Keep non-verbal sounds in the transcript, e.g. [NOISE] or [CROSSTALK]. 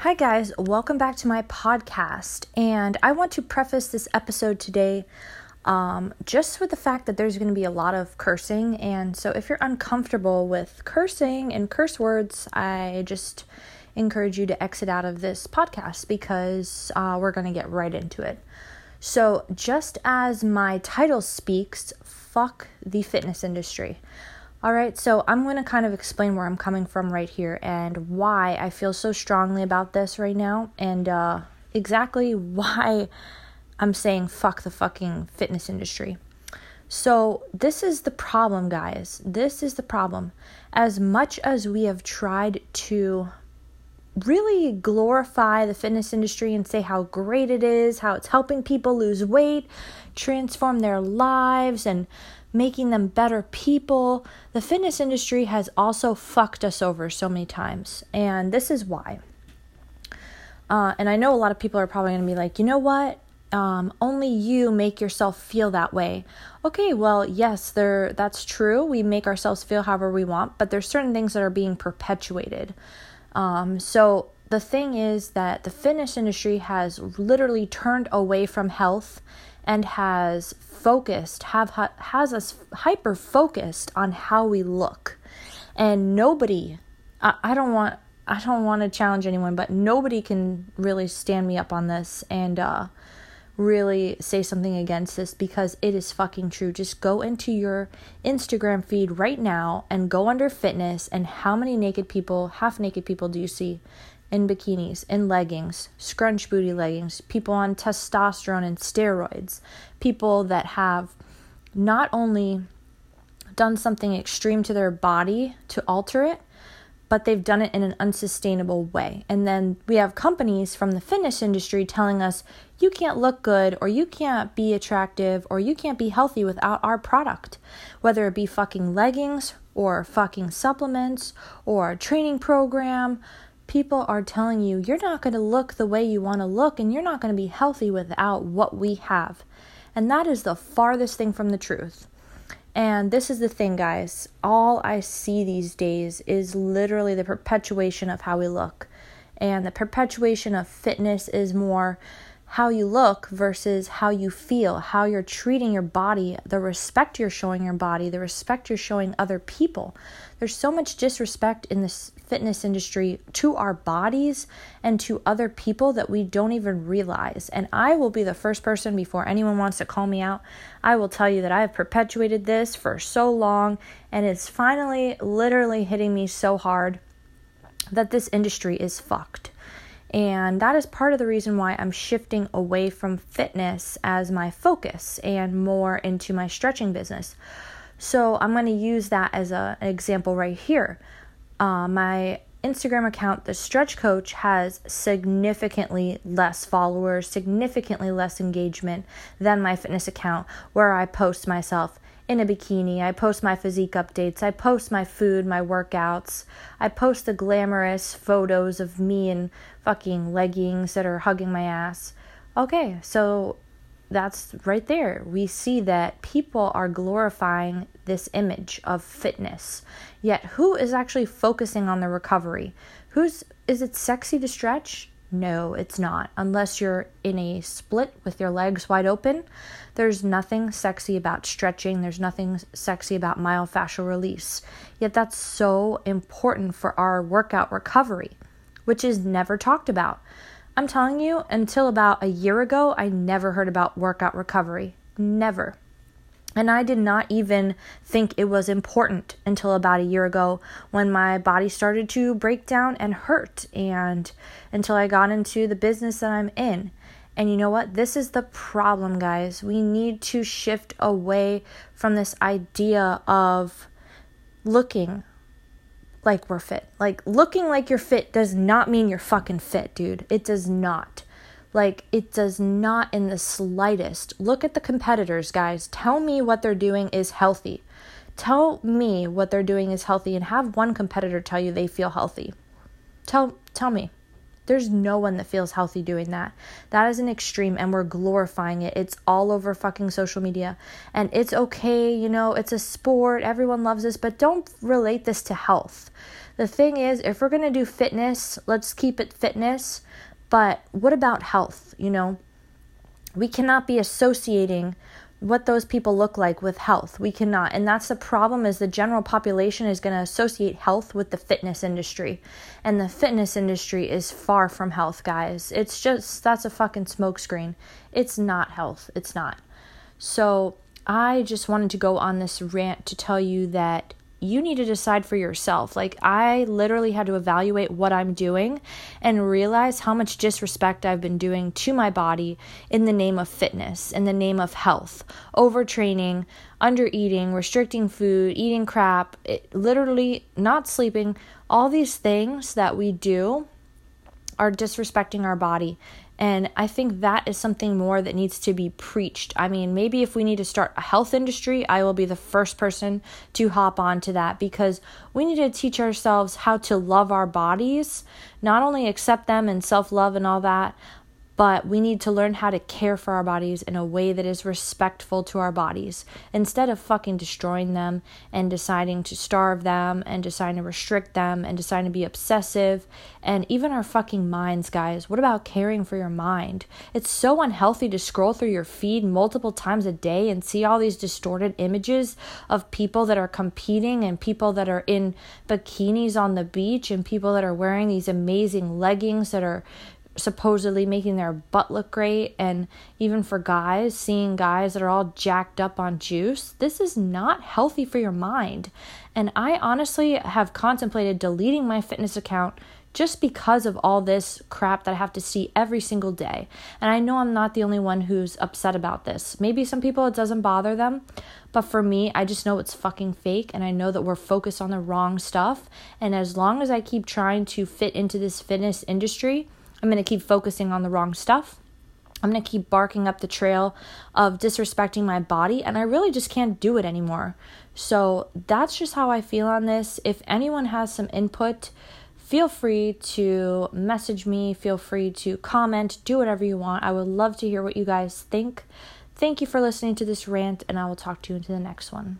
Hi, guys, welcome back to my podcast. And I want to preface this episode today um, just with the fact that there's going to be a lot of cursing. And so, if you're uncomfortable with cursing and curse words, I just encourage you to exit out of this podcast because uh, we're going to get right into it. So, just as my title speaks, fuck the fitness industry. All right, so I'm going to kind of explain where I'm coming from right here and why I feel so strongly about this right now and uh, exactly [LAUGHS] why I'm saying fuck the fucking fitness industry. So, this is the problem, guys. This is the problem. As much as we have tried to really glorify the fitness industry and say how great it is, how it's helping people lose weight, transform their lives, and making them better people. The fitness industry has also fucked us over so many times, and this is why. Uh, and I know a lot of people are probably going to be like, you know what? Um, only you make yourself feel that way. Okay, well, yes, there that's true. We make ourselves feel however we want, but there's certain things that are being perpetuated. Um, so the thing is that the fitness industry has literally turned away from health and has focused have has us hyper focused on how we look and nobody I, I don't want I don't want to challenge anyone but nobody can really stand me up on this and uh really say something against this because it is fucking true. Just go into your Instagram feed right now and go under fitness and how many naked people, half naked people do you see? In bikinis, in leggings, scrunch booty leggings, people on testosterone and steroids, people that have not only done something extreme to their body to alter it, but they've done it in an unsustainable way. And then we have companies from the fitness industry telling us you can't look good or you can't be attractive or you can't be healthy without our product, whether it be fucking leggings or fucking supplements or a training program people are telling you you're not going to look the way you want to look and you're not going to be healthy without what we have. And that is the farthest thing from the truth. And this is the thing, guys. All I see these days is literally the perpetuation of how we look. And the perpetuation of fitness is more how you look versus how you feel, how you're treating your body, the respect you're showing your body, the respect you're showing other people. There's so much disrespect in this fitness industry to our bodies and to other people that we don't even realize. And I will be the first person before anyone wants to call me out. I will tell you that I have perpetuated this for so long and it's finally literally hitting me so hard that this industry is fucked. And that is part of the reason why I'm shifting away from fitness as my focus and more into my stretching business. So I'm going to use that as a, an example right here. Uh, my Instagram account, The Stretch Coach, has significantly less followers, significantly less engagement than my fitness account, where I post myself in a bikini. I post my physique updates. I post my food, my workouts. I post the glamorous photos of me in fucking leggings that are hugging my ass. Okay, so that's right there. We see that people are glorifying this image of fitness. Yet who is actually focusing on the recovery? Who's is it sexy to stretch? No, it's not. Unless you're in a split with your legs wide open, there's nothing sexy about stretching. There's nothing sexy about myofascial release. Yet that's so important for our workout recovery, which is never talked about. I'm telling you, until about a year ago, I never heard about workout recovery. Never. And I did not even think it was important until about a year ago when my body started to break down and hurt, and until I got into the business that I'm in. And you know what? This is the problem, guys. We need to shift away from this idea of looking like we're fit. Like, looking like you're fit does not mean you're fucking fit, dude. It does not. Like, it does not in the slightest. Look at the competitors, guys. Tell me what they're doing is healthy. Tell me what they're doing is healthy and have one competitor tell you they feel healthy. Tell tell me. There's no one that feels healthy doing that. That is an extreme and we're glorifying it. It's all over fucking social media. And it's okay, you know, it's a sport, everyone loves this, but don't relate this to health. The thing is, if we're going to do fitness, let's keep it fitness. But what about health? You know, we cannot be associating what those people look like with health. We cannot. And that's the problem is the general population is going to associate health with the fitness industry. And the fitness industry is far from health, guys. It's just that's a fucking smokescreen. It's not health. It's not. So, I just wanted to go on this rant to tell you that you need to decide for yourself. Like, I literally had to evaluate what I'm doing and realize how much disrespect I've been doing to my body in the name of fitness, in the name of health, overtraining, under eating, restricting food, eating crap, it, literally not sleeping. All these things that we do are disrespecting our body. And I think that is something more that needs to be preached. I mean, maybe if we need to start a health industry, I will be the first person to hop on to that because we need to teach ourselves how to love our bodies, not only accept them and self love and all that, but we need to learn how to care for our bodies in a way that is respectful to our bodies instead of fucking destroying them and deciding to starve them and deciding to restrict them and deciding to be obsessive and even our fucking minds, guys. What about caring for your mind? It's so unhealthy to scroll through your feed multiple times a day and see all these distorted images of people that are competing and people that are in bikinis on the beach and people that are wearing these amazing leggings that are supposedly making their butt look great and even for guys seeing guys that are all jacked up on juice this is not healthy for your mind and i honestly have contemplated deleting my fitness account just because of all this crap that I have to see every single day. And I know I'm not the only one who's upset about this. Maybe some people it doesn't bother them, but for me, I just know it's fucking fake and I know that we're focused on the wrong stuff. And as long as I keep trying to fit into this fitness industry, I'm going to keep focusing on the wrong stuff. I'm going to keep barking up the trail of disrespecting my body, and I really just can't do it anymore. So that's just how I feel on this. If anyone has some input, feel free to message me, feel free to comment, do whatever you want. I would love to hear what you guys think. Thank you for listening to this rant, and I will talk to you into the next one.